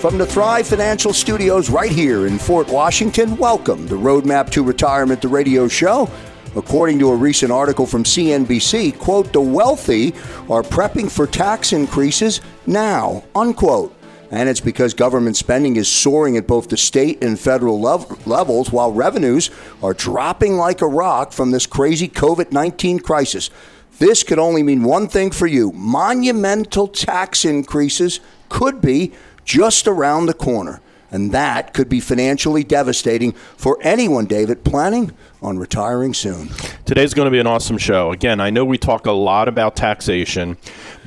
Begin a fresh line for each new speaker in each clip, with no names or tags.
From the Thrive Financial Studios right here in Fort Washington, welcome to Roadmap to Retirement, the radio show. According to a recent article from CNBC, quote, the wealthy are prepping for tax increases now, unquote. And it's because government spending is soaring at both the state and federal lev- levels, while revenues are dropping like a rock from this crazy COVID 19 crisis. This could only mean one thing for you monumental tax increases could be just around the corner. And that could be financially devastating for anyone, David, planning on retiring soon.
Today's going to be an awesome show. Again, I know we talk a lot about taxation,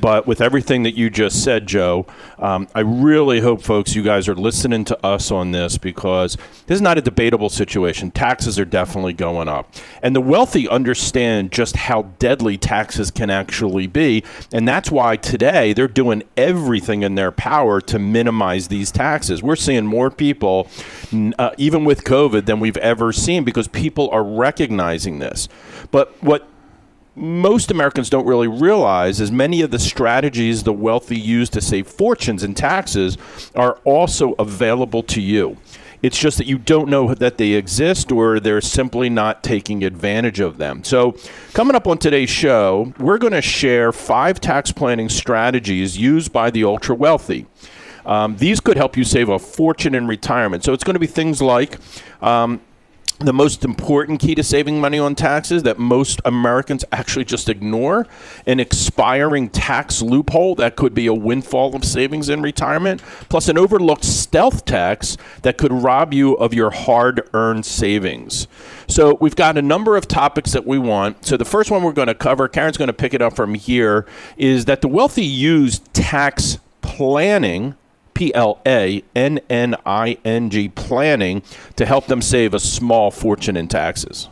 but with everything that you just said, Joe, um, I really hope, folks, you guys are listening to us on this because this is not a debatable situation. Taxes are definitely going up. And the wealthy understand just how deadly taxes can actually be. And that's why today they're doing everything in their power to minimize these taxes. We're seeing more people, uh, even with COVID, than we've ever seen because people are recognizing this. But what most Americans don't really realize is many of the strategies the wealthy use to save fortunes in taxes are also available to you. It's just that you don't know that they exist or they're simply not taking advantage of them. So, coming up on today's show, we're going to share five tax planning strategies used by the ultra wealthy. Um, these could help you save a fortune in retirement. So, it's going to be things like um, the most important key to saving money on taxes that most Americans actually just ignore an expiring tax loophole that could be a windfall of savings in retirement, plus an overlooked stealth tax that could rob you of your hard earned savings. So, we've got a number of topics that we want. So, the first one we're going to cover, Karen's going to pick it up from here, is that the wealthy use tax planning P L A N N I N G planning to help them save a small fortune in taxes?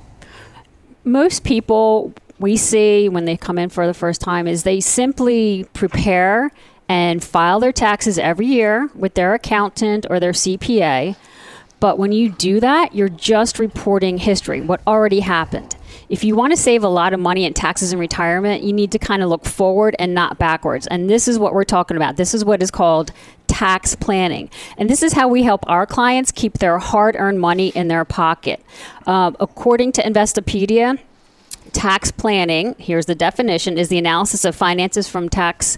Most people we see when they come in for the first time is they simply prepare and file their taxes every year with their accountant or their CPA. But when you do that, you're just reporting history, what already happened if you want to save a lot of money in taxes and retirement, you need to kind of look forward and not backwards. And this is what we're talking about. This is what is called tax planning. And this is how we help our clients keep their hard earned money in their pocket. Uh, according to Investopedia, tax planning, here's the definition, is the analysis of finances from tax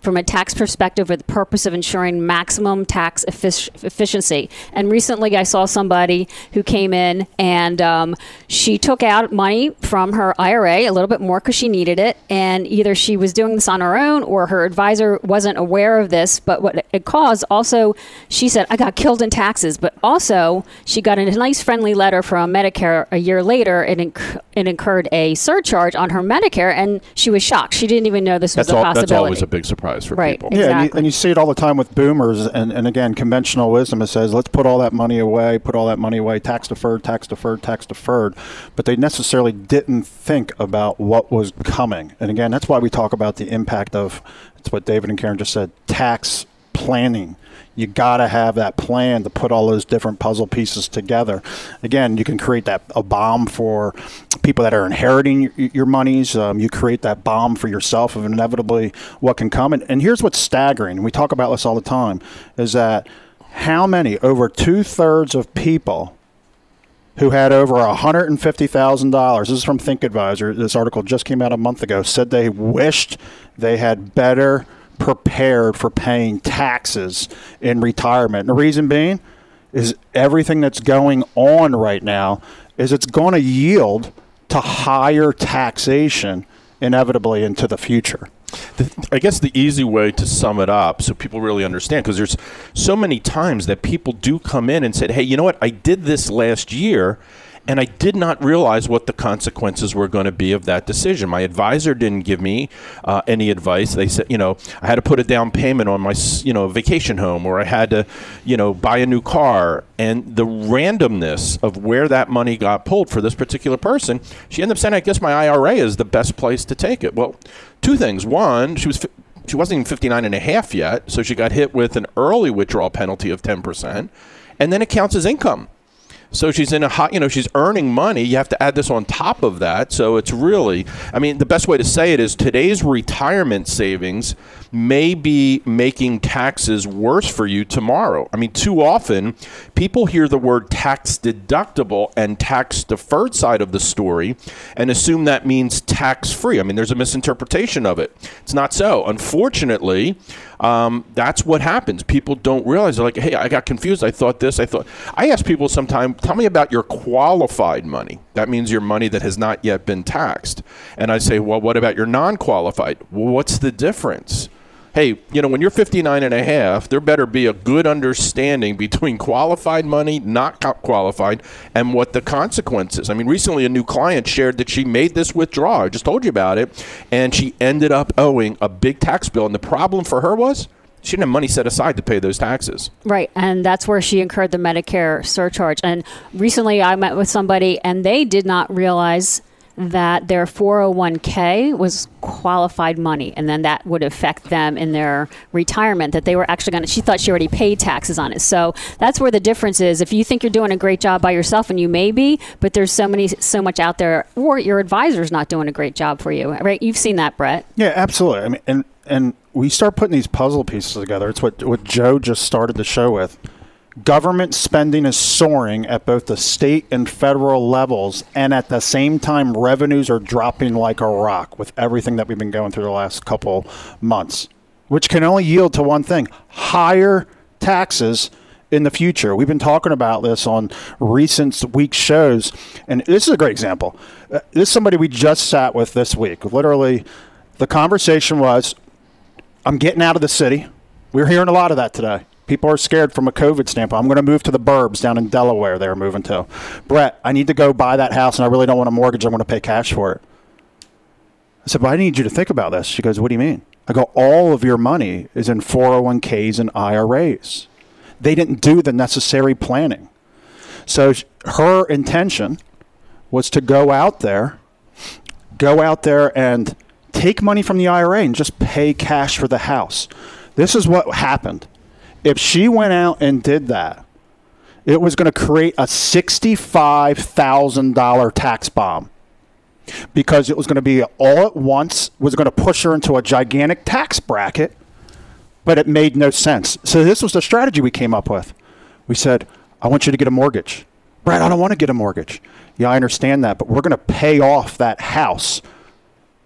from a tax perspective with the purpose of ensuring maximum tax effic- efficiency. And recently I saw somebody who came in and um, she took out money from her IRA, a little bit more because she needed it. And either she was doing this on her own or her advisor wasn't aware of this. But what it caused also, she said, I got killed in taxes. But also, she got a nice friendly letter from Medicare a year later. and inc- it incurred a surcharge on her Medicare and she was shocked. She didn't even know this was a
all,
possibility.
That's always a big surprise enterprise for
right,
people.
Exactly.
Yeah, and you, and you, see it all the time with boomers, and, and again, conventional wisdom. It says, let's put all that money away, put all that money away, tax deferred, tax deferred, tax deferred. But they necessarily didn't think about what was coming. And again, that's why we talk about the impact of, it's what David and Karen just said, tax planning you got to have that plan to put all those different puzzle pieces together. Again, you can create that a bomb for people that are inheriting your, your monies. Um, you create that bomb for yourself of inevitably what can come. And, and here's what's staggering, we talk about this all the time, is that how many, over two thirds of people who had over $150,000, this is from Think Advisor, this article just came out a month ago, said they wished they had better – prepared for paying taxes in retirement. And the reason being is everything that's going on right now is it's going to yield to higher taxation inevitably into the future.
The, I guess the easy way to sum it up so people really understand, because there's so many times that people do come in and said, hey, you know what? I did this last year and I did not realize what the consequences were going to be of that decision. My advisor didn't give me uh, any advice. They said, you know, I had to put a down payment on my, you know, vacation home, or I had to, you know, buy a new car. And the randomness of where that money got pulled for this particular person, she ended up saying, I guess my IRA is the best place to take it. Well, two things. One, she was she wasn't even 59 and a half yet, so she got hit with an early withdrawal penalty of 10%, and then it counts as income. So she's in a hot, you know, she's earning money. You have to add this on top of that. So it's really, I mean, the best way to say it is today's retirement savings may be making taxes worse for you tomorrow. I mean, too often people hear the word tax deductible and tax deferred side of the story and assume that means tax free. I mean, there's a misinterpretation of it. It's not so. Unfortunately, um, that's what happens. People don't realize. They're like, hey, I got confused. I thought this. I thought. I ask people sometimes, tell me about your qualified money. That means your money that has not yet been taxed. And I say, well, what about your non qualified? Well, what's the difference? Hey, you know, when you're 59 and a half, there better be a good understanding between qualified money, not qualified, and what the consequences. I mean, recently a new client shared that she made this withdrawal. I just told you about it, and she ended up owing a big tax bill. And the problem for her was she didn't have money set aside to pay those taxes.
Right. And that's where she incurred the Medicare surcharge. And recently I met with somebody and they did not realize that their 401k was qualified money and then that would affect them in their retirement that they were actually going to she thought she already paid taxes on it. So that's where the difference is. If you think you're doing a great job by yourself and you may be but there's so many so much out there or your advisor's not doing a great job for you right? You've seen that brett.
Yeah absolutely. I mean and and we start putting these puzzle pieces together. It's what what joe just started the show with government spending is soaring at both the state and federal levels, and at the same time, revenues are dropping like a rock with everything that we've been going through the last couple months, which can only yield to one thing higher taxes in the future. We've been talking about this on recent week shows, and this is a great example. Uh, this is somebody we just sat with this week. Literally, the conversation was I'm getting out of the city. We're hearing a lot of that today. People are scared from a COVID standpoint. I'm going to move to the burbs down in Delaware. They're moving to. Brett, I need to go buy that house, and I really don't want a mortgage. I'm going to pay cash for it. I said, but I need you to think about this. She goes, what do you mean? I go, all of your money is in 401ks and IRAs. They didn't do the necessary planning. So her intention was to go out there, go out there and take money from the IRA and just pay cash for the house. This is what happened if she went out and did that, it was going to create a $65,000 tax bomb because it was going to be all at once, was going to push her into a gigantic tax bracket, but it made no sense. So this was the strategy we came up with. We said, I want you to get a mortgage. Brad, I don't want to get a mortgage. Yeah, I understand that, but we're going to pay off that house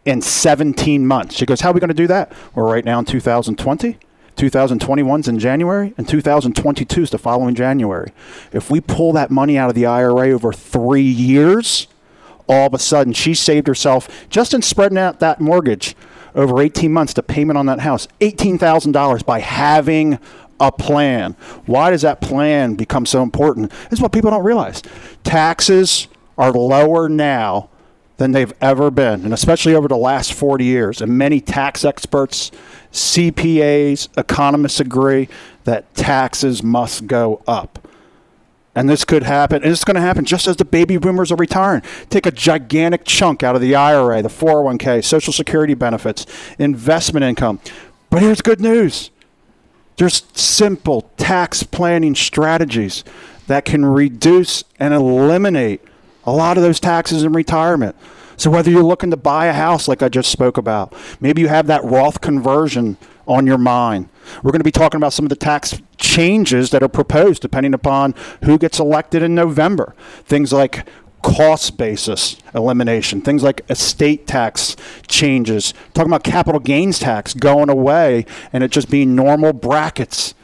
in 17 months. She goes, How are we going to do that? We're right now in 2020. 2021's in January, and 2022 is the following January. If we pull that money out of the IRA over three years, all of a sudden she saved herself just in spreading out that mortgage over 18 months, the payment on that house, $18,000 by having a plan. Why does that plan become so important? This is what people don't realize. Taxes are lower now than they've ever been, and especially over the last 40 years. And many tax experts CPAs, economists agree that taxes must go up. And this could happen, and it's going to happen just as the baby boomers are retiring. Take a gigantic chunk out of the IRA, the 401k, Social Security benefits, investment income. But here's good news there's simple tax planning strategies that can reduce and eliminate a lot of those taxes in retirement. So whether you're looking to buy a house like I just spoke about, maybe you have that Roth conversion on your mind. We're going to be talking about some of the tax changes that are proposed depending upon who gets elected in November. Things like cost basis elimination, things like estate tax changes, talking about capital gains tax going away and it just being normal brackets.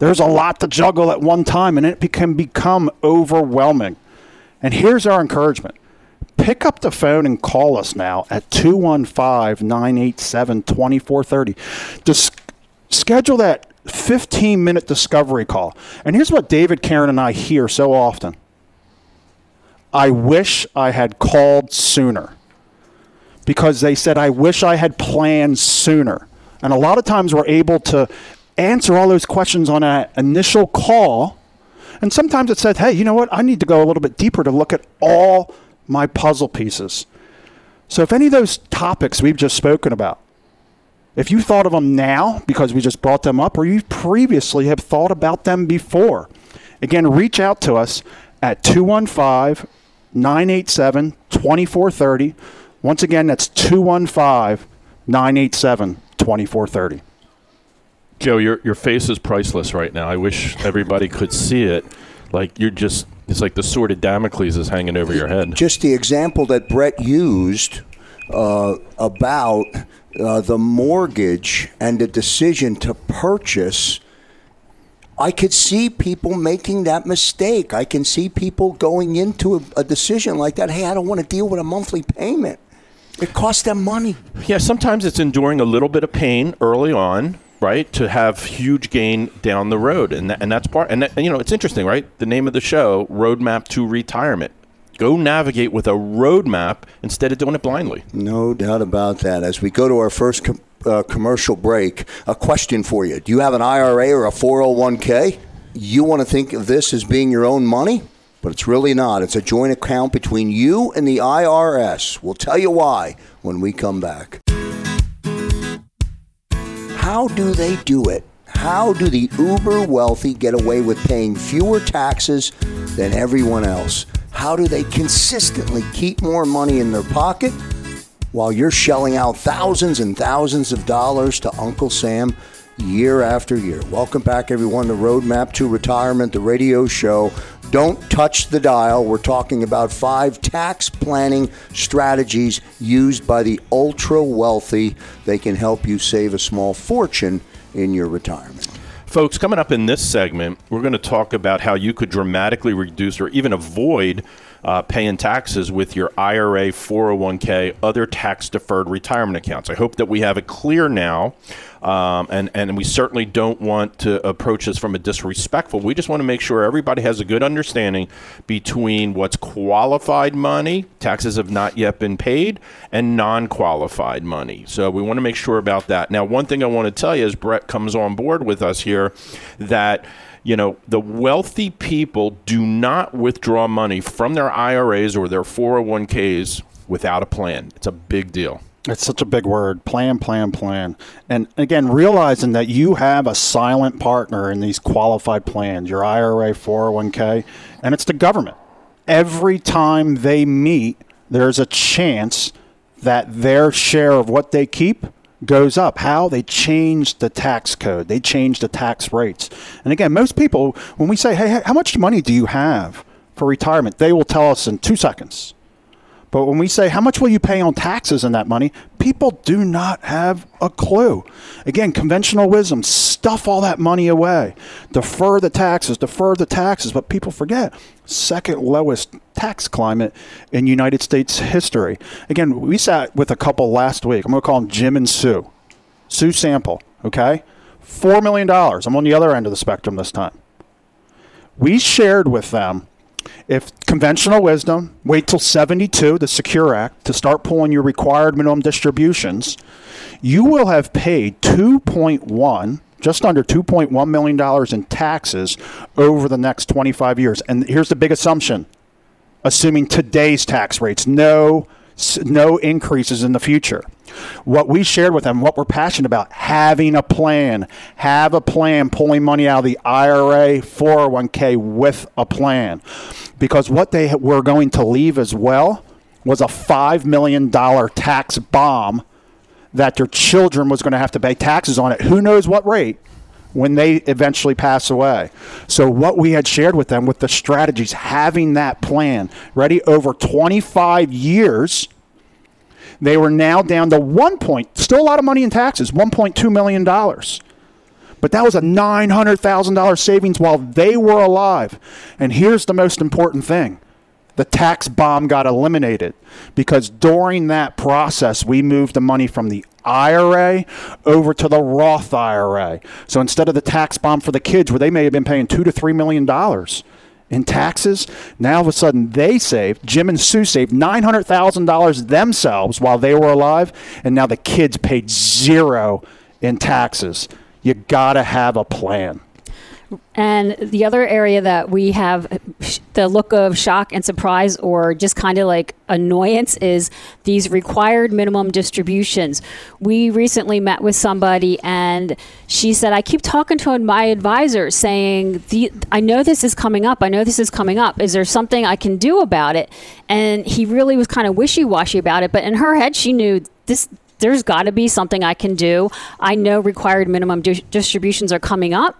There's a lot to juggle at one time and it can become overwhelming. And here's our encouragement. Pick up the phone and call us now at 215-987-2430 just schedule that 15 minute discovery call. And here's what david karen and i hear so often. I wish i had called sooner. Because they said i wish i had planned sooner. And a lot of times we're able to answer all those questions on an initial call and sometimes it said, hey, you know what? I need to go a little bit deeper to look at all my puzzle pieces. So if any of those topics we've just spoken about, if you thought of them now because we just brought them up, or you previously have thought about them before, again, reach out to us at 215 987 2430. Once again, that's 215 987 2430.
Joe, your your face is priceless right now. I wish everybody could see it. Like you're just it's like the sword of Damocles is hanging over your head.
Just the example that Brett used uh, about uh, the mortgage and the decision to purchase. I could see people making that mistake. I can see people going into a, a decision like that. Hey, I don't want to deal with a monthly payment. It costs them money.
Yeah, sometimes it's enduring a little bit of pain early on, right, to have huge gain down the road, and that, and that's part. And, that, and you know, it's interesting, right? The name of the show, Roadmap to Retirement. Go navigate with a roadmap instead of doing it blindly.
No doubt about that. As we go to our first com- uh, commercial break, a question for you: Do you have an IRA or a 401k? You want to think of this as being your own money? But it's really not. It's a joint account between you and the IRS. We'll tell you why when we come back. How do they do it? How do the uber wealthy get away with paying fewer taxes than everyone else? How do they consistently keep more money in their pocket while you're shelling out thousands and thousands of dollars to Uncle Sam year after year? Welcome back, everyone, to Roadmap to Retirement, the radio show. Don't touch the dial. We're talking about five tax planning strategies used by the ultra wealthy. They can help you save a small fortune in your retirement.
Folks, coming up in this segment, we're going to talk about how you could dramatically reduce or even avoid uh, paying taxes with your IRA, 401k, other tax deferred retirement accounts. I hope that we have it clear now. Um, and, and we certainly don't want to approach this from a disrespectful. We just want to make sure everybody has a good understanding between what's qualified money, taxes have not yet been paid, and non qualified money. So we want to make sure about that. Now, one thing I want to tell you as Brett comes on board with us here that you know, the wealthy people do not withdraw money from their IRAs or their 401ks without a plan. It's a big deal.
It's such a big word. Plan, plan, plan. And again, realizing that you have a silent partner in these qualified plans, your IRA, 401k, and it's the government. Every time they meet, there's a chance that their share of what they keep goes up. How? They change the tax code, they change the tax rates. And again, most people, when we say, hey, how much money do you have for retirement? They will tell us in two seconds. But when we say, how much will you pay on taxes in that money? People do not have a clue. Again, conventional wisdom, stuff all that money away. Defer the taxes, defer the taxes. But people forget, second lowest tax climate in United States history. Again, we sat with a couple last week. I'm going to call them Jim and Sue. Sue Sample, okay? $4 million. I'm on the other end of the spectrum this time. We shared with them if conventional wisdom, wait till 72, the Secure Act, to start pulling your required minimum distributions, you will have paid 2.1 just under $2.1 million in taxes over the next 25 years. And here's the big assumption assuming today's tax rates, no, no increases in the future. What we shared with them, what we're passionate about, having a plan, have a plan, pulling money out of the IRA, 401k with a plan. Because what they were going to leave as well was a $5 million tax bomb that their children was going to have to pay taxes on it. Who knows what rate? when they eventually pass away. So, what we had shared with them with the strategies, having that plan ready over 25 years, they were now down to one point, still a lot of money in taxes, $1.2 million. But that was a $900,000 savings while they were alive. And here's the most important thing the tax bomb got eliminated because during that process, we moved the money from the IRA over to the Roth IRA. So instead of the tax bomb for the kids, where they may have been paying two to three million dollars in taxes, now all of a sudden they saved, Jim and Sue saved $900,000 themselves while they were alive, and now the kids paid zero in taxes. You gotta have a plan.
And the other area that we have the look of shock and surprise or just kind of like annoyance is these required minimum distributions. We recently met with somebody and she said, I keep talking to my advisor saying, I know this is coming up. I know this is coming up. Is there something I can do about it? And he really was kind of wishy washy about it. But in her head, she knew this there's got to be something I can do. I know required minimum di- distributions are coming up.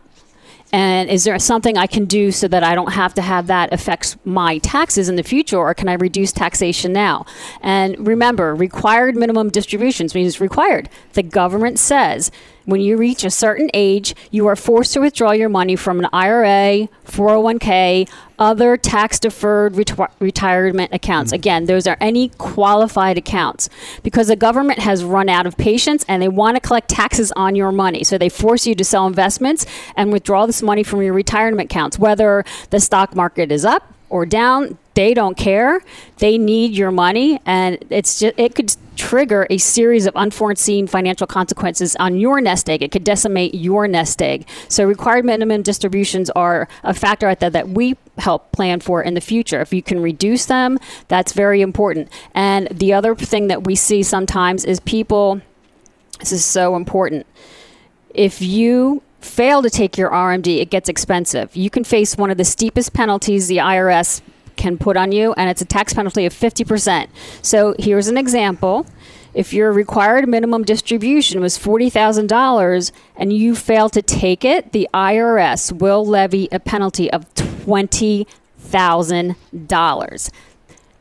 And is there something I can do so that I don't have to have that affects my taxes in the future, or can I reduce taxation now? And remember, required minimum distributions means required. The government says when you reach a certain age, you are forced to withdraw your money from an IRA, 401k, other tax deferred ret- retirement accounts. Mm-hmm. Again, those are any qualified accounts because the government has run out of patience and they want to collect taxes on your money. So they force you to sell investments and withdraw this money from your retirement accounts, whether the stock market is up or down they don't care. They need your money, and it's just it could trigger a series of unforeseen financial consequences on your nest egg. It could decimate your nest egg. So required minimum distributions are a factor that that we help plan for in the future. If you can reduce them, that's very important. And the other thing that we see sometimes is people. This is so important. If you fail to take your RMD, it gets expensive. You can face one of the steepest penalties the IRS can put on you, and it's a tax penalty of 50%. So here's an example. If your required minimum distribution was $40,000 and you fail to take it, the IRS will levy a penalty of $20,000.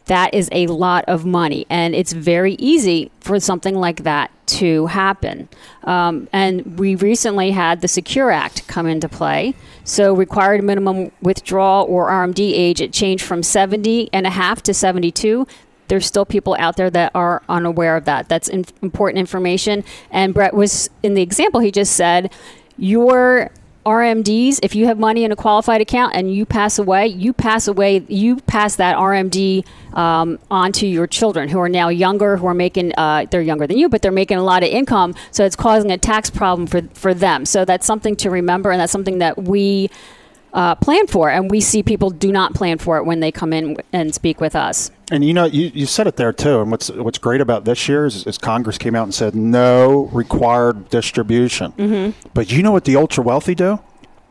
That is a lot of money, and it's very easy for something like that to happen. Um, and we recently had the Secure Act come into play. So, required minimum withdrawal or RMD age, it changed from 70 and a half to 72 there's still people out there that are unaware of that. That's in- important information. And Brett was in the example he just said, your RMDs, if you have money in a qualified account and you pass away, you pass away, you pass that RMD um, on to your children who are now younger, who are making, uh, they're younger than you, but they're making a lot of income. So it's causing a tax problem for, for them. So that's something to remember, and that's something that we uh, plan for. And we see people do not plan for it when they come in and speak with us.
And you know, you, you said it there too. And what's what's great about this year is, is Congress came out and said no required distribution. Mm-hmm. But you know what the ultra wealthy do?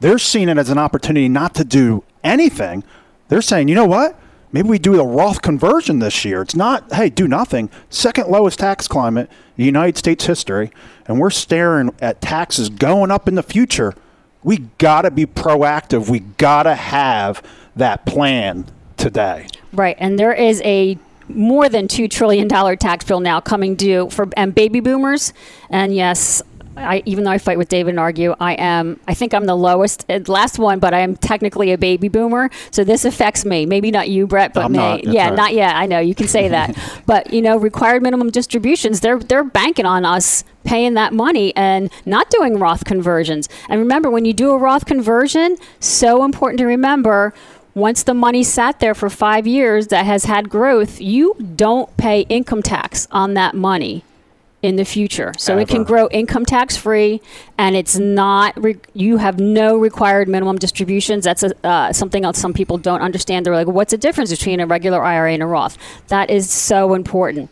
They're seeing it as an opportunity not to do anything. They're saying, you know what? Maybe we do a Roth conversion this year. It's not, hey, do nothing. Second lowest tax climate in United States history, and we're staring at taxes going up in the future. We got to be proactive. We got to have that plan today.
Right, and there is a more than two trillion dollar tax bill now coming due for and baby boomers. And yes, I, even though I fight with David and argue, I am. I think I'm the lowest, uh, last one, but I am technically a baby boomer. So this affects me. Maybe not you, Brett, but
I'm
me.
Not,
yeah,
right.
not yet. I know you can say that, but you know, required minimum distributions. They're they're banking on us paying that money and not doing Roth conversions. And remember, when you do a Roth conversion, so important to remember once the money sat there for five years that has had growth, you don't pay income tax on that money in the future. So Ever. it can grow income tax free, and it's not re- you have no required minimum distributions. That's a, uh, something else some people don't understand. They're like, what's the difference between a regular IRA and a Roth? That is so important.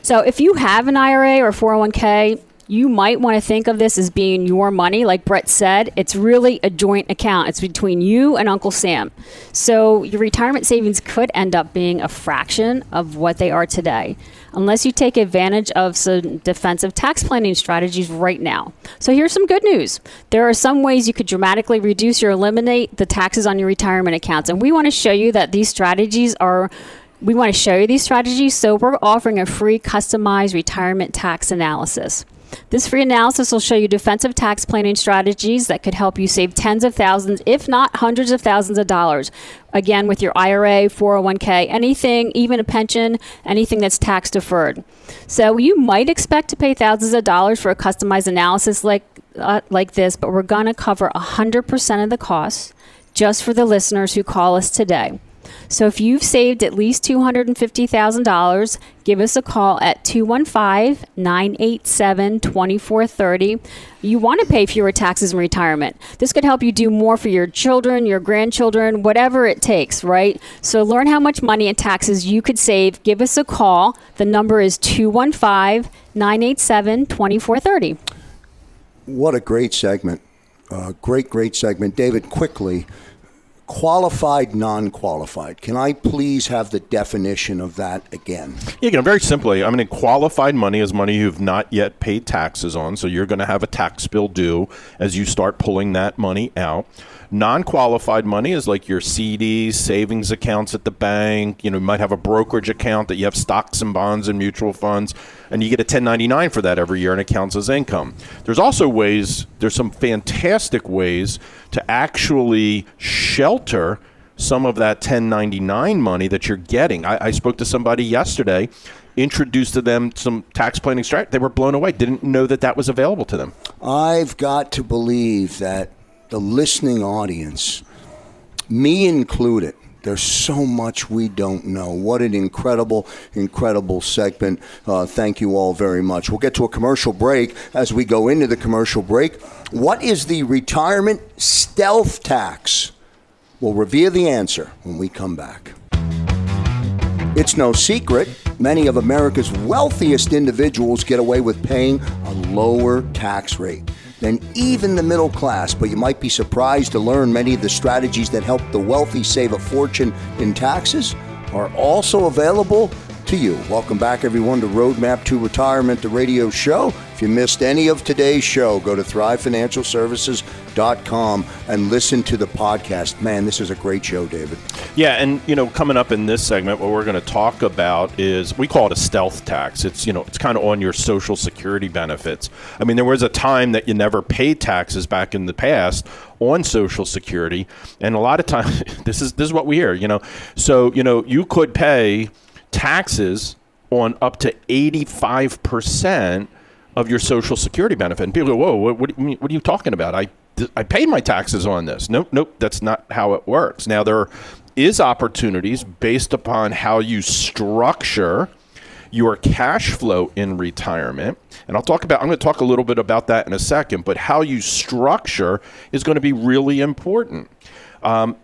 So if you have an IRA or 401k, you might want to think of this as being your money. Like Brett said, it's really a joint account. It's between you and Uncle Sam. So your retirement savings could end up being a fraction of what they are today, unless you take advantage of some defensive tax planning strategies right now. So here's some good news. There are some ways you could dramatically reduce or eliminate the taxes on your retirement accounts. And we want to show you that these strategies are we want to show you these strategies, so we're offering a free customized retirement tax analysis. This free analysis will show you defensive tax planning strategies that could help you save tens of thousands, if not hundreds of thousands of dollars. Again, with your IRA, 401k, anything, even a pension, anything that's tax deferred. So you might expect to pay thousands of dollars for a customized analysis like uh, like this, but we're going to cover 100% of the costs just for the listeners who call us today. So if you've saved at least $250,000, give us a call at 215 987 2430. You want to pay fewer taxes in retirement. This could help you do more for your children, your grandchildren, whatever it takes, right? So learn how much money in taxes you could save. Give us a call. The number is 215 987 2430.
What a great segment. Uh, great, great segment. David, quickly qualified, non qualified. Can I please have the definition of that again?
Yeah, you know, very simply, I mean, qualified money is money you've not yet paid taxes on, so you're going to have a tax bill due as you start pulling that money out. Non qualified money is like your CDs, savings accounts at the bank. You know, you might have a brokerage account that you have stocks and bonds and mutual funds, and you get a 1099 for that every year and it counts as income. There's also ways, there's some fantastic ways to actually shelter some of that 1099 money that you're getting. I, I spoke to somebody yesterday introduced to them some tax planning strategy. They were blown away. Didn't know that that was available to them.
I've got to believe that the listening audience, me included, there's so much we don't know. What an incredible, incredible segment. Uh, thank you all very much. We'll get to a commercial break. As we go into the commercial break, what is the retirement stealth tax? We'll reveal the answer when we come back. It's no secret, many of America's wealthiest individuals get away with paying a lower tax rate than even the middle class, but you might be surprised to learn many of the strategies that help the wealthy save a fortune in taxes are also available to you. Welcome back, everyone, to Roadmap to Retirement, the radio show. If you missed any of today's show, go to thrivefinancialservices.com and listen to the podcast. Man, this is a great show, David.
Yeah, and you know, coming up in this segment, what we're going to talk about is we call it a stealth tax. It's you know, it's kind of on your Social Security benefits. I mean, there was a time that you never paid taxes back in the past on Social Security, and a lot of times this is this is what we hear. You know, so you know, you could pay taxes on up to 85% of your Social Security benefit. And people go, whoa, what, what, what are you talking about? I, I paid my taxes on this. Nope, nope, that's not how it works. Now, there is opportunities based upon how you structure your cash flow in retirement. And I'll talk about I'm going to talk a little bit about that in a second, but how you structure is going to be really important. Um,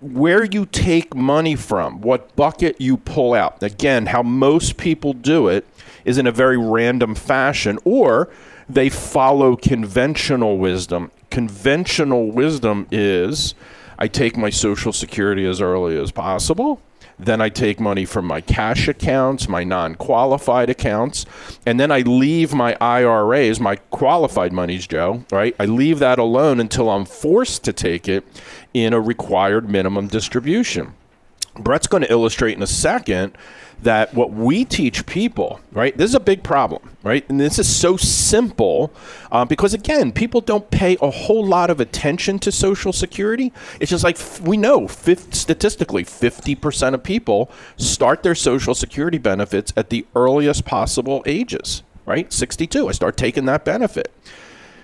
where you take money from, what bucket you pull out. Again, how most people do it is in a very random fashion, or they follow conventional wisdom. Conventional wisdom is I take my Social Security as early as possible. Then I take money from my cash accounts, my non qualified accounts, and then I leave my IRAs, my qualified monies, Joe, right? I leave that alone until I'm forced to take it in a required minimum distribution. Brett's going to illustrate in a second that what we teach people, right? This is a big problem, right? And this is so simple uh, because, again, people don't pay a whole lot of attention to Social Security. It's just like we know statistically, 50% of people start their Social Security benefits at the earliest possible ages, right? 62. I start taking that benefit.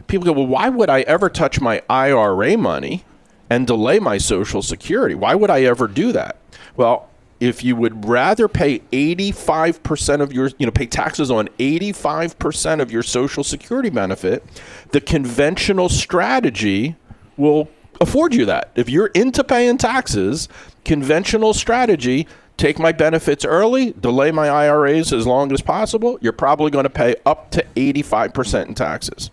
People go, well, why would I ever touch my IRA money and delay my Social Security? Why would I ever do that? Well, if you would rather pay 85% of your, you know, pay taxes on 85% of your Social Security benefit, the conventional strategy will afford you that. If you're into paying taxes, conventional strategy, take my benefits early, delay my IRAs as long as possible, you're probably going to pay up to 85% in taxes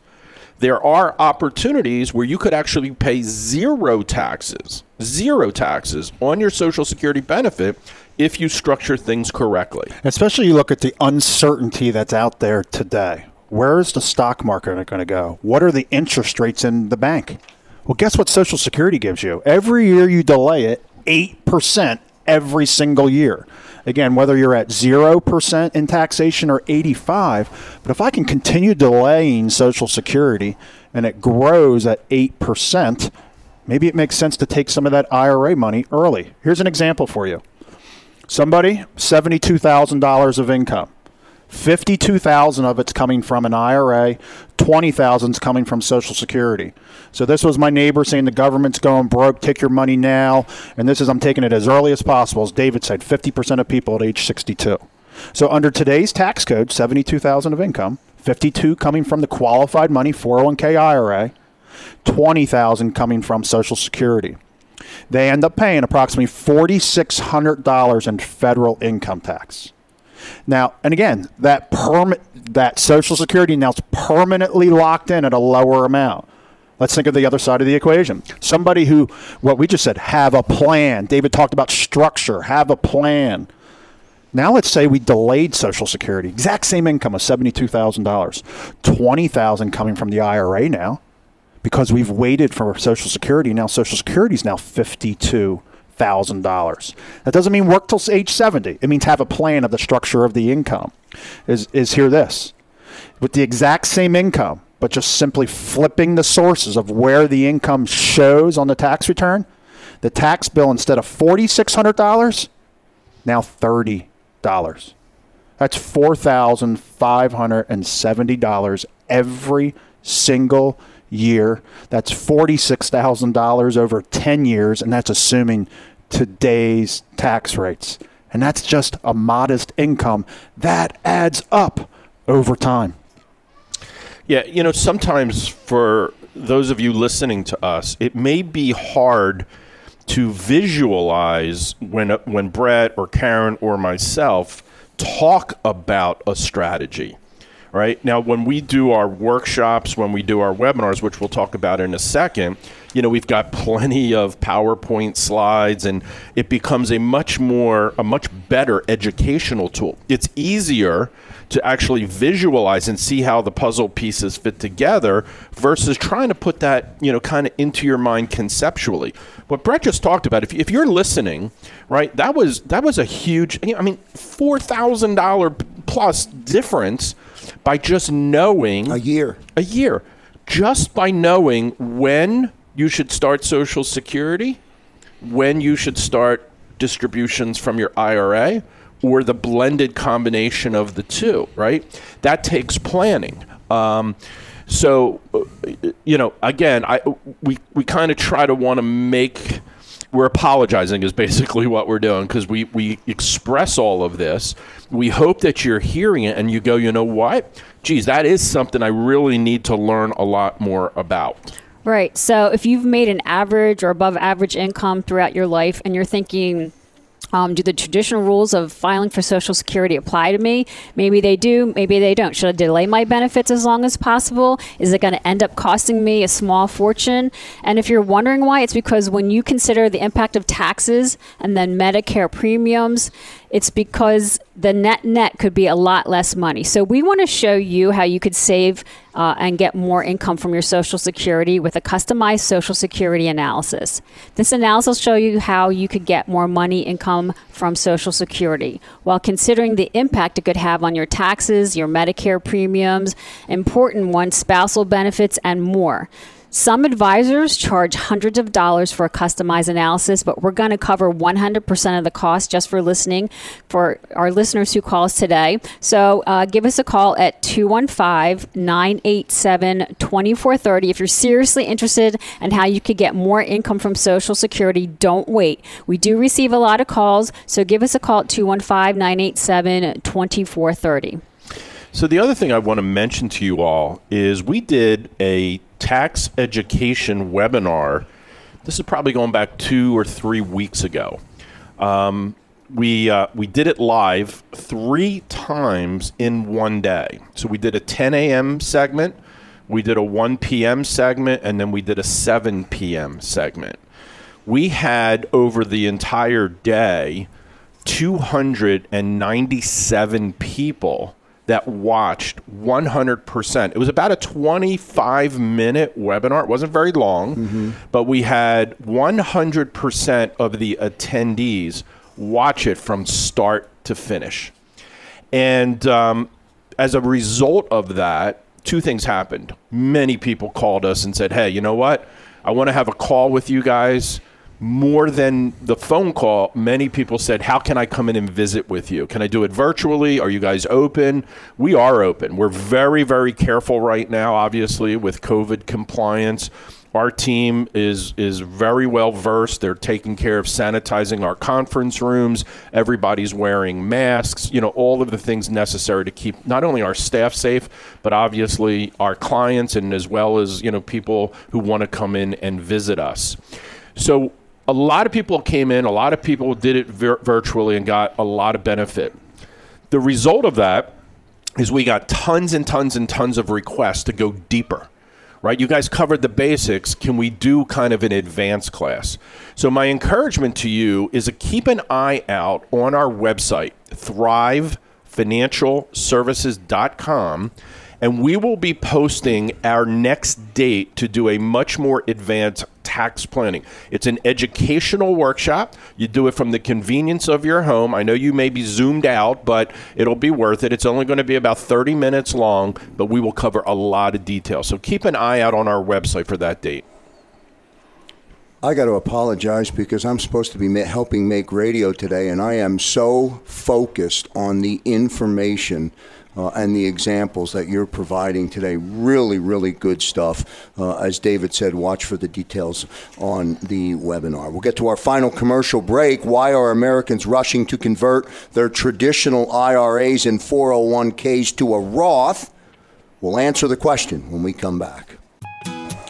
there are opportunities where you could actually pay zero taxes, zero taxes on your Social Security benefit if you structure things correctly.
Especially you look at the uncertainty that's out there today. Where is the stock market going to go? What are the interest rates in the bank? Well, guess what Social Security gives you? Every year you delay it, 8% every single year. Again, whether you're at 0% in taxation or 85, but if I can continue delaying Social Security and it grows at 8%, maybe it makes sense to take some of that IRA money early. Here's an example for you. Somebody, $72,000 of income. 52,000 of it's coming from an IRA, 20,000 is coming from Social Security. So this was my neighbor saying the government's going broke, take your money now, and this is I'm taking it as early as possible. As David said, 50% of people at age 62. So under today's tax code, 72,000 of income, 52 coming from the qualified money 401k IRA, 20,000 coming from Social Security. They end up paying approximately $4600 in federal income tax. Now, and again, that permit that Social Security now is permanently locked in at a lower amount. Let's think of the other side of the equation. Somebody who, what we just said, have a plan. David talked about structure, have a plan. Now let's say we delayed Social Security, exact same income of seventy-two thousand dollars, twenty thousand coming from the IRA now, because we've waited for Social Security. Now Social Security is now fifty-two thousand dollars. That doesn't mean work till age seventy. It means have a plan of the structure of the income. Is is here this with the exact same income, but just simply flipping the sources of where the income shows on the tax return. The tax bill instead of forty six hundred dollars, now thirty dollars. That's four thousand five hundred and seventy dollars every single year. That's $46,000 over 10 years, and that's assuming today's tax rates. And that's just a modest income. That adds up over time.
Yeah, you know, sometimes for those of you listening to us, it may be hard to visualize when when Brett or Karen or myself talk about a strategy right? Now, when we do our workshops, when we do our webinars, which we'll talk about in a second, you know, we've got plenty of PowerPoint slides and it becomes a much more, a much better educational tool. It's easier to actually visualize and see how the puzzle pieces fit together versus trying to put that, you know, kind of into your mind conceptually. What Brett just talked about, if, if you're listening, right, that was that was a huge, I mean, four thousand dollar plus difference by just knowing
a year.
A year. Just by knowing when you should start Social Security, when you should start distributions from your IRA, or the blended combination of the two, right? That takes planning. Um, so, uh, you know, again, I we we kind of try to want to make we're apologizing is basically what we're doing because we, we express all of this. We hope that you're hearing it and you go, you know what? Geez, that is something I really need to learn a lot more about.
Right. So if you've made an average or above average income throughout your life and you're thinking, um, do the traditional rules of filing for Social Security apply to me? Maybe they do, maybe they don't. Should I delay my benefits as long as possible? Is it going to end up costing me a small fortune? And if you're wondering why, it's because when you consider the impact of taxes and then Medicare premiums, it's because the net net could be a lot less money. So we want to show you how you could save uh, and get more income from your Social Security with a customized Social Security analysis. This analysis will show you how you could get more money income from Social Security while considering the impact it could have on your taxes, your Medicare premiums, important ones, spousal benefits, and more. Some advisors charge hundreds of dollars for a customized analysis, but we're going to cover 100% of the cost just for listening for our listeners who call us today. So uh, give us a call at 215 987 2430. If you're seriously interested in how you could get more income from Social Security, don't wait. We do receive a lot of calls, so give us a call at 215 987 2430.
So, the other thing I want to mention to you all is we did a tax education webinar. This is probably going back two or three weeks ago. Um, we uh, we did it live three times in one day. So we did a 10 a.m. segment, we did a 1 p.m. segment, and then we did a 7 p.m. segment. We had over the entire day 297 people that watched 100%. It was about a 25 minute webinar. It wasn't very long, mm-hmm. but we had 100% of the attendees watch it from start to finish. And um, as a result of that, two things happened. Many people called us and said, hey, you know what? I want to have a call with you guys more than the phone call, many people said, How can I come in and visit with you? Can I do it virtually? Are you guys open? We are open. We're very, very careful right now, obviously, with COVID compliance. Our team is is very well versed. They're taking care of sanitizing our conference rooms. Everybody's wearing masks. You know, all of the things necessary to keep not only our staff safe, but obviously our clients and as well as you know people who want to come in and visit us. So a lot of people came in, a lot of people did it vir- virtually and got a lot of benefit. The result of that is we got tons and tons and tons of requests to go deeper. Right? You guys covered the basics. Can we do kind of an advanced class? So my encouragement to you is to keep an eye out on our website, thrivefinancialservices.com and we will be posting our next date to do a much more advanced tax planning. It's an educational workshop. You do it from the convenience of your home. I know you may be zoomed out, but it'll be worth it. It's only going to be about 30 minutes long, but we will cover a lot of detail. So keep an eye out on our website for that date.
I got to apologize because I'm supposed to be helping make radio today, and I am so focused on the information uh, and the examples that you're providing today. Really, really good stuff. Uh, as David said, watch for the details on the webinar. We'll get to our final commercial break. Why are Americans rushing to convert their traditional IRAs and 401ks to a Roth? We'll answer the question when we come back.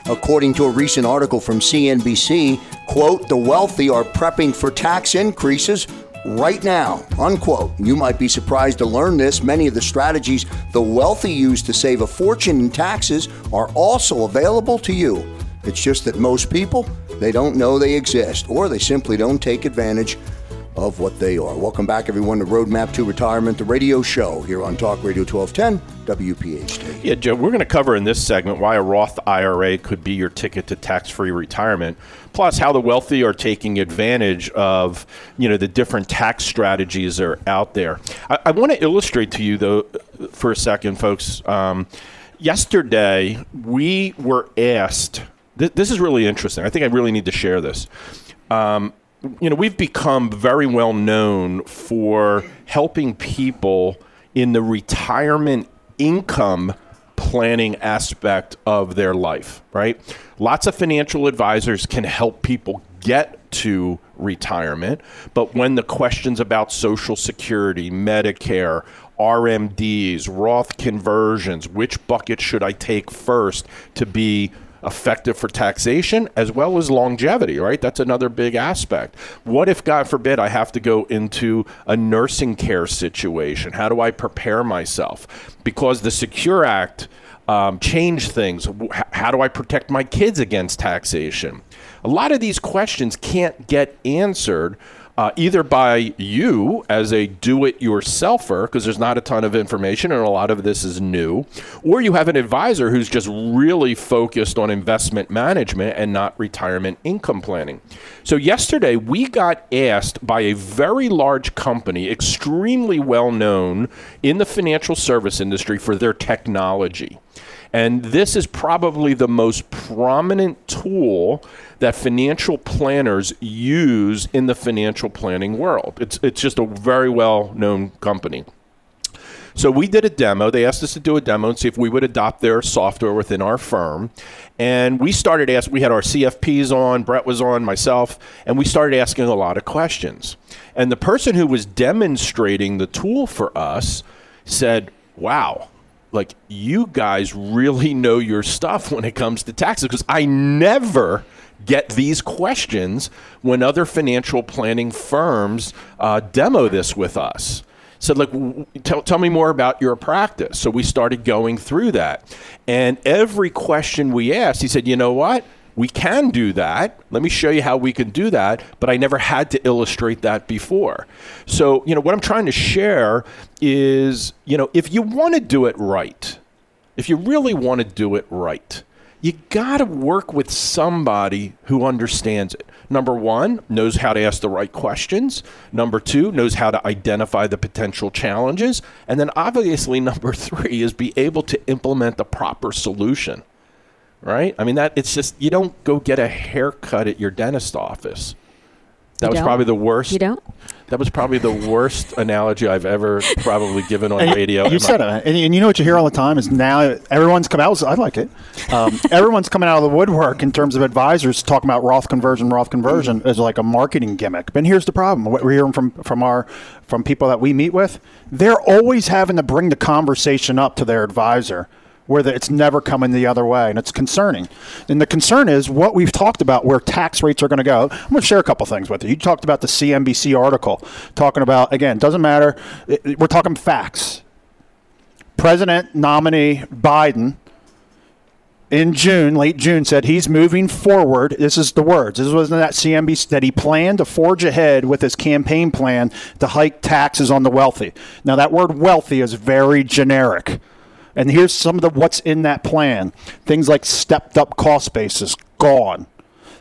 According to a recent article from CNBC, quote, the wealthy are prepping for tax increases right now, unquote. You might be surprised to learn this. Many of the strategies the wealthy use to save a fortune in taxes are also available to you. It's just that most people, they don't know they exist or they simply don't take advantage of what they are. Welcome back, everyone, to Roadmap to Retirement, the radio show here on Talk Radio 1210, WPHT.
Yeah, Joe, we're going to cover in this segment why a Roth IRA could be your ticket to tax free retirement, plus how the wealthy are taking advantage of you know the different tax strategies that are out there. I, I want to illustrate to you, though, for a second, folks. Um, yesterday, we were asked. Th- this is really interesting. I think I really need to share this. Um, you know, we've become very well known for helping people in the retirement income planning aspect of their life, right? Lots of financial advisors can help people get to retirement, but when the questions about Social Security, Medicare, RMDs, Roth conversions, which bucket should I take first to be effective for taxation as well as longevity, right? That's another big aspect. What if, God forbid, I have to go into a nursing care situation? How do I prepare myself? Because the Secure Act um, changed things. How do I protect my kids against taxation? A lot of these questions can't get answered uh, either by you as a do it yourselfer, because there's not a ton of information and a lot of this is new, or you have an advisor who's just really focused on investment management and not retirement income planning. So, yesterday we got asked by a very large company, extremely well known in the financial service industry for their technology. And this is probably the most prominent tool that financial planners use in the financial planning world. It's, it's just a very well known company. So we did a demo. They asked us to do a demo and see if we would adopt their software within our firm. And we started asking, we had our CFPs on, Brett was on, myself, and we started asking a lot of questions. And the person who was demonstrating the tool for us said, wow, like you guys really know your stuff when it comes to taxes because I never get these questions when other financial planning firms uh, demo this with us. Said, so, like, tell, tell me more about your practice. So we started going through that. And every question we asked, he said, you know what? We can do that. Let me show you how we can do that. But I never had to illustrate that before. So, you know, what I'm trying to share is, you know, if you want to do it right, if you really want to do it right, you got to work with somebody who understands it. number one, knows how to ask the right questions. Number two, knows how to identify the potential challenges. And then obviously, number three is be able to implement the proper solution. Right? I mean, that it's just, you don't go get a haircut at your dentist office. That
You
was
don't?
probably the worst.
You don't?
That was probably the worst analogy I've ever probably given on radio.
You said it, and, and you know what you hear all the time is now everyone's come out. I like it. Um, everyone's coming out of the woodwork in terms of advisors talking about Roth conversion. Roth conversion as like a marketing gimmick. But here's the problem: what we're hearing from from our from people that we meet with, they're always having to bring the conversation up to their advisor. Where the, it's never coming the other way, and it's concerning. And the concern is what we've talked about, where tax rates are going to go. I'm going to share a couple things with you. You talked about the CNBC article, talking about again, doesn't matter. We're talking facts. President nominee Biden in June, late June, said he's moving forward. This is the words. This wasn't that CNBC that he planned to forge ahead with his campaign plan to hike taxes on the wealthy. Now, that word "wealthy" is very generic, and here's some of the what's in that plan. Things like stepped up cost basis gone.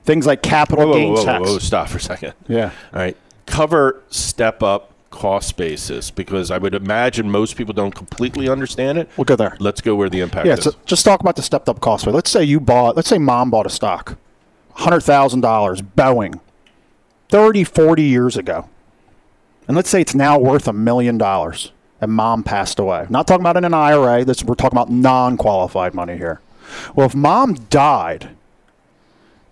Things like capital
whoa,
gains
whoa,
tax.
whoa, whoa, stop for a second.
Yeah.
All right. Cover step up cost basis because I would imagine most people don't completely understand it.
We'll go there.
Let's go where the impact
Yeah,
is.
so just talk about the stepped up cost. Let's say you bought, let's say mom bought a stock, $100,000, Boeing, 30, 40 years ago. And let's say it's now worth a million dollars and mom passed away. Not talking about in an IRA, this, we're talking about non qualified money here. Well, if mom died,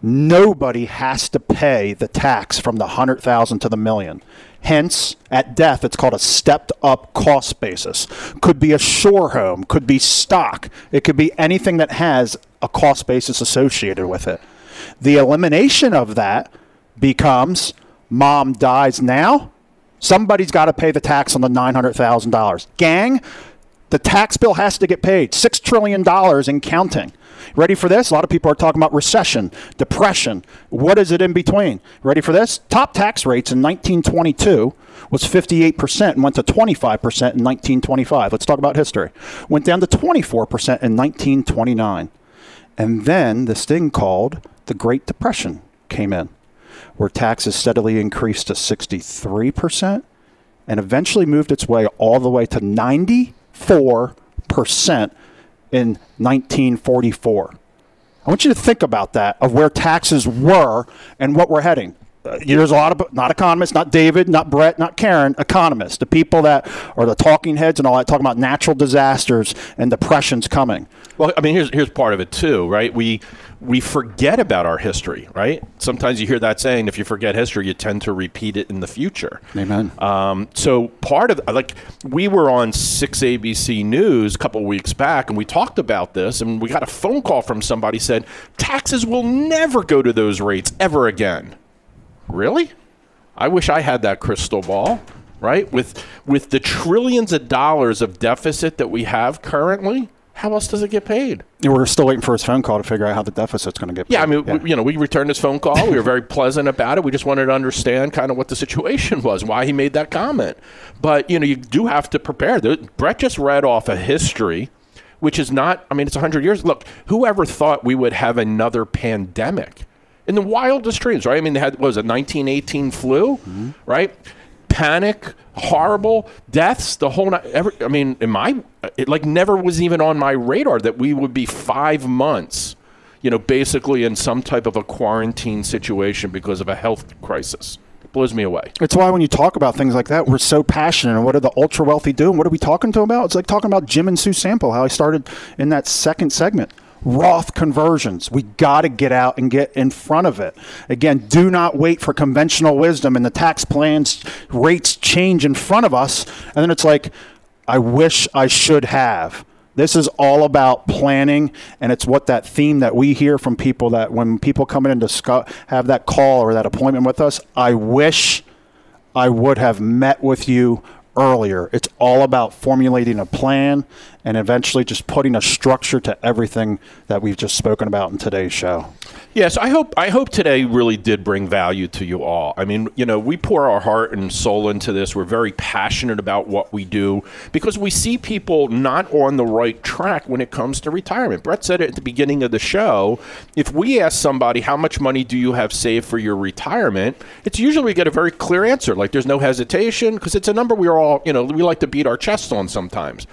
nobody has to pay the tax from the 100,000 to the million. Hence, at death, it's called a stepped up cost basis. Could be a shore home, could be stock, it could be anything that has a cost basis associated with it. The elimination of that becomes mom dies now, somebody's got to pay the tax on the $900,000. Gang, the tax bill has to get paid. $6 trillion and counting. Ready for this? A lot of people are talking about recession, depression. What is it in between? Ready for this? Top tax rates in 1922 was 58% and went to 25% in 1925. Let's talk about history. Went down to 24% in 1929. And then this thing called the Great Depression came in, where taxes steadily increased to 63% and eventually moved its way all the way to 94% in 1944. I want you to think about that of where taxes were and what we're heading. Uh, there's a lot of not economists, not David, not Brett, not Karen, economists, the people that are the talking heads and all that, talking about natural disasters and depressions coming.
Well, I mean, here's here's part of it too, right? We we forget about our history, right? Sometimes you hear that saying, if you forget history, you tend to repeat it in the future.
Amen.
Um, so part of like we were on six ABC News a couple weeks back, and we talked about this, and we got a phone call from somebody said taxes will never go to those rates ever again. Really? I wish I had that crystal ball, right? With with the trillions of dollars of deficit that we have currently, how else does it get paid?
We're still waiting for his phone call to figure out how the deficit's going to get. Paid.
Yeah, I mean, We, you know, we returned his phone call. We were very pleasant about it. We just wanted to understand kind of what the situation was, why he made that comment. But you know, you do have to prepare. Brett just read off a history, which is not. I mean, it's hundred years. Look, whoever thought we would have another pandemic in the wildest dreams, right? I mean, they had what was it 1918 flu, mm-hmm. right? Panic, horrible deaths, the whole night. Every, I mean, in my, it like never was even on my radar that we would be five months, you know, basically in some type of a quarantine situation because of a health crisis. Blows me away.
It's why when you talk about things like that, we're so passionate. And what are the ultra wealthy doing? What are we talking to them about? It's like talking about Jim and Sue Sample, how I started in that second segment. Roth conversions. We got to get out and get in front of it. Again, do not wait for conventional wisdom and the tax plans rates change in front of us. And then it's like, I wish I should have. This is all about planning, and it's what that theme that we hear from people that when people come in and discuss, have that call or that appointment with us, I wish I would have met with you earlier. It's all about formulating a plan and eventually just putting a structure to everything that we've just spoken about in today's show.
Yes, I hope I hope today really did bring value to you all. I mean, you know, we pour our heart and soul into this. We're very passionate about what we do because we see people not on the right track when it comes to retirement. Brett said it at the beginning of the show. If we ask somebody how much money do you have saved for your retirement, it's usually we get a very clear answer. Like there's no hesitation because it's a number we are all, you know, we like to beat our chests on sometimes.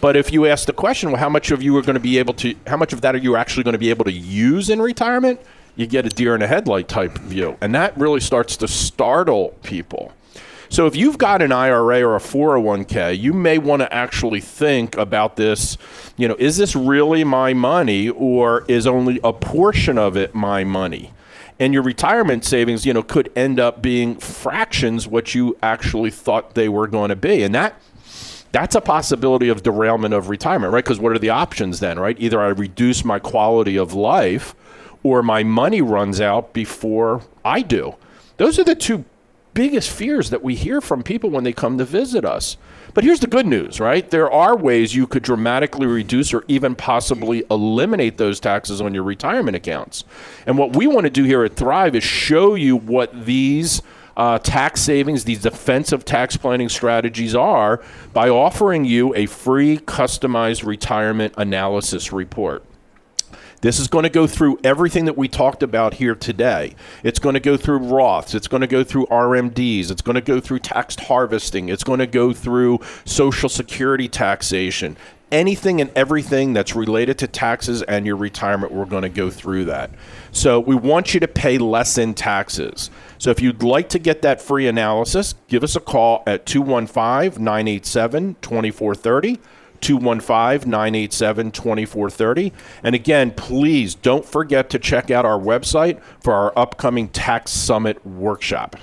But if you ask the question, well, how much of you are going to be able to, how much of that are you actually going to be able to use in retirement? You get a deer in a headlight type view. And that really starts to startle people. So if you've got an IRA or a 401k, you may want to actually think about this. You know, is this really my money or is only a portion of it my money? And your retirement savings, you know, could end up being fractions what you actually thought they were going to be. And that that's a possibility of derailment of retirement, right? Because what are the options then, right? Either I reduce my quality of life or my money runs out before I do. Those are the two biggest fears that we hear from people when they come to visit us. But here's the good news, right? There are ways you could dramatically reduce or even possibly eliminate those taxes on your retirement accounts. And what we want to do here at Thrive is show you what these uh, tax savings, these defensive tax planning strategies are by offering you a free customized retirement analysis report. This is going to go through everything that we talked about here today. It's going to go through Roths. It's going to go through RMDs. It's going to go through tax harvesting. It's going to go through Social Security taxation. Anything and everything that's related to taxes and your retirement, we're going to go through that. So we want you to pay less in taxes. So if you'd like to get that free analysis, give us a call at 215 987 2430. 215 987 2430. And again, please don't forget to check out our website for our upcoming Tax Summit workshop.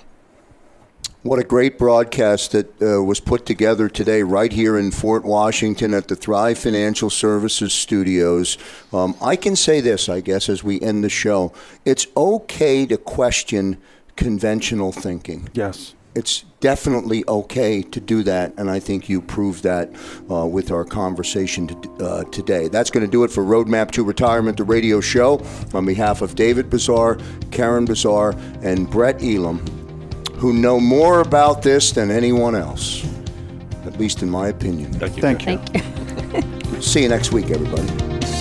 What a great broadcast that uh, was put together today, right here in Fort Washington at the Thrive Financial Services Studios. Um, I can say this, I guess, as we end the show it's okay to question conventional thinking.
Yes.
It's definitely okay to do that, and I think you proved that uh, with our conversation to, uh, today. That's going to do it for Roadmap to Retirement, the radio show. On behalf of David Bazaar, Karen Bazaar, and Brett Elam, who know more about this than anyone else, at least in my opinion.
Thank you.
Thank you.
Thank you.
See you next week, everybody.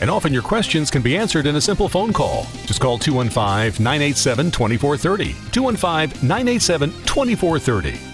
And often your questions can be answered in a simple phone call. Just call 215 987 2430. 215 987 2430.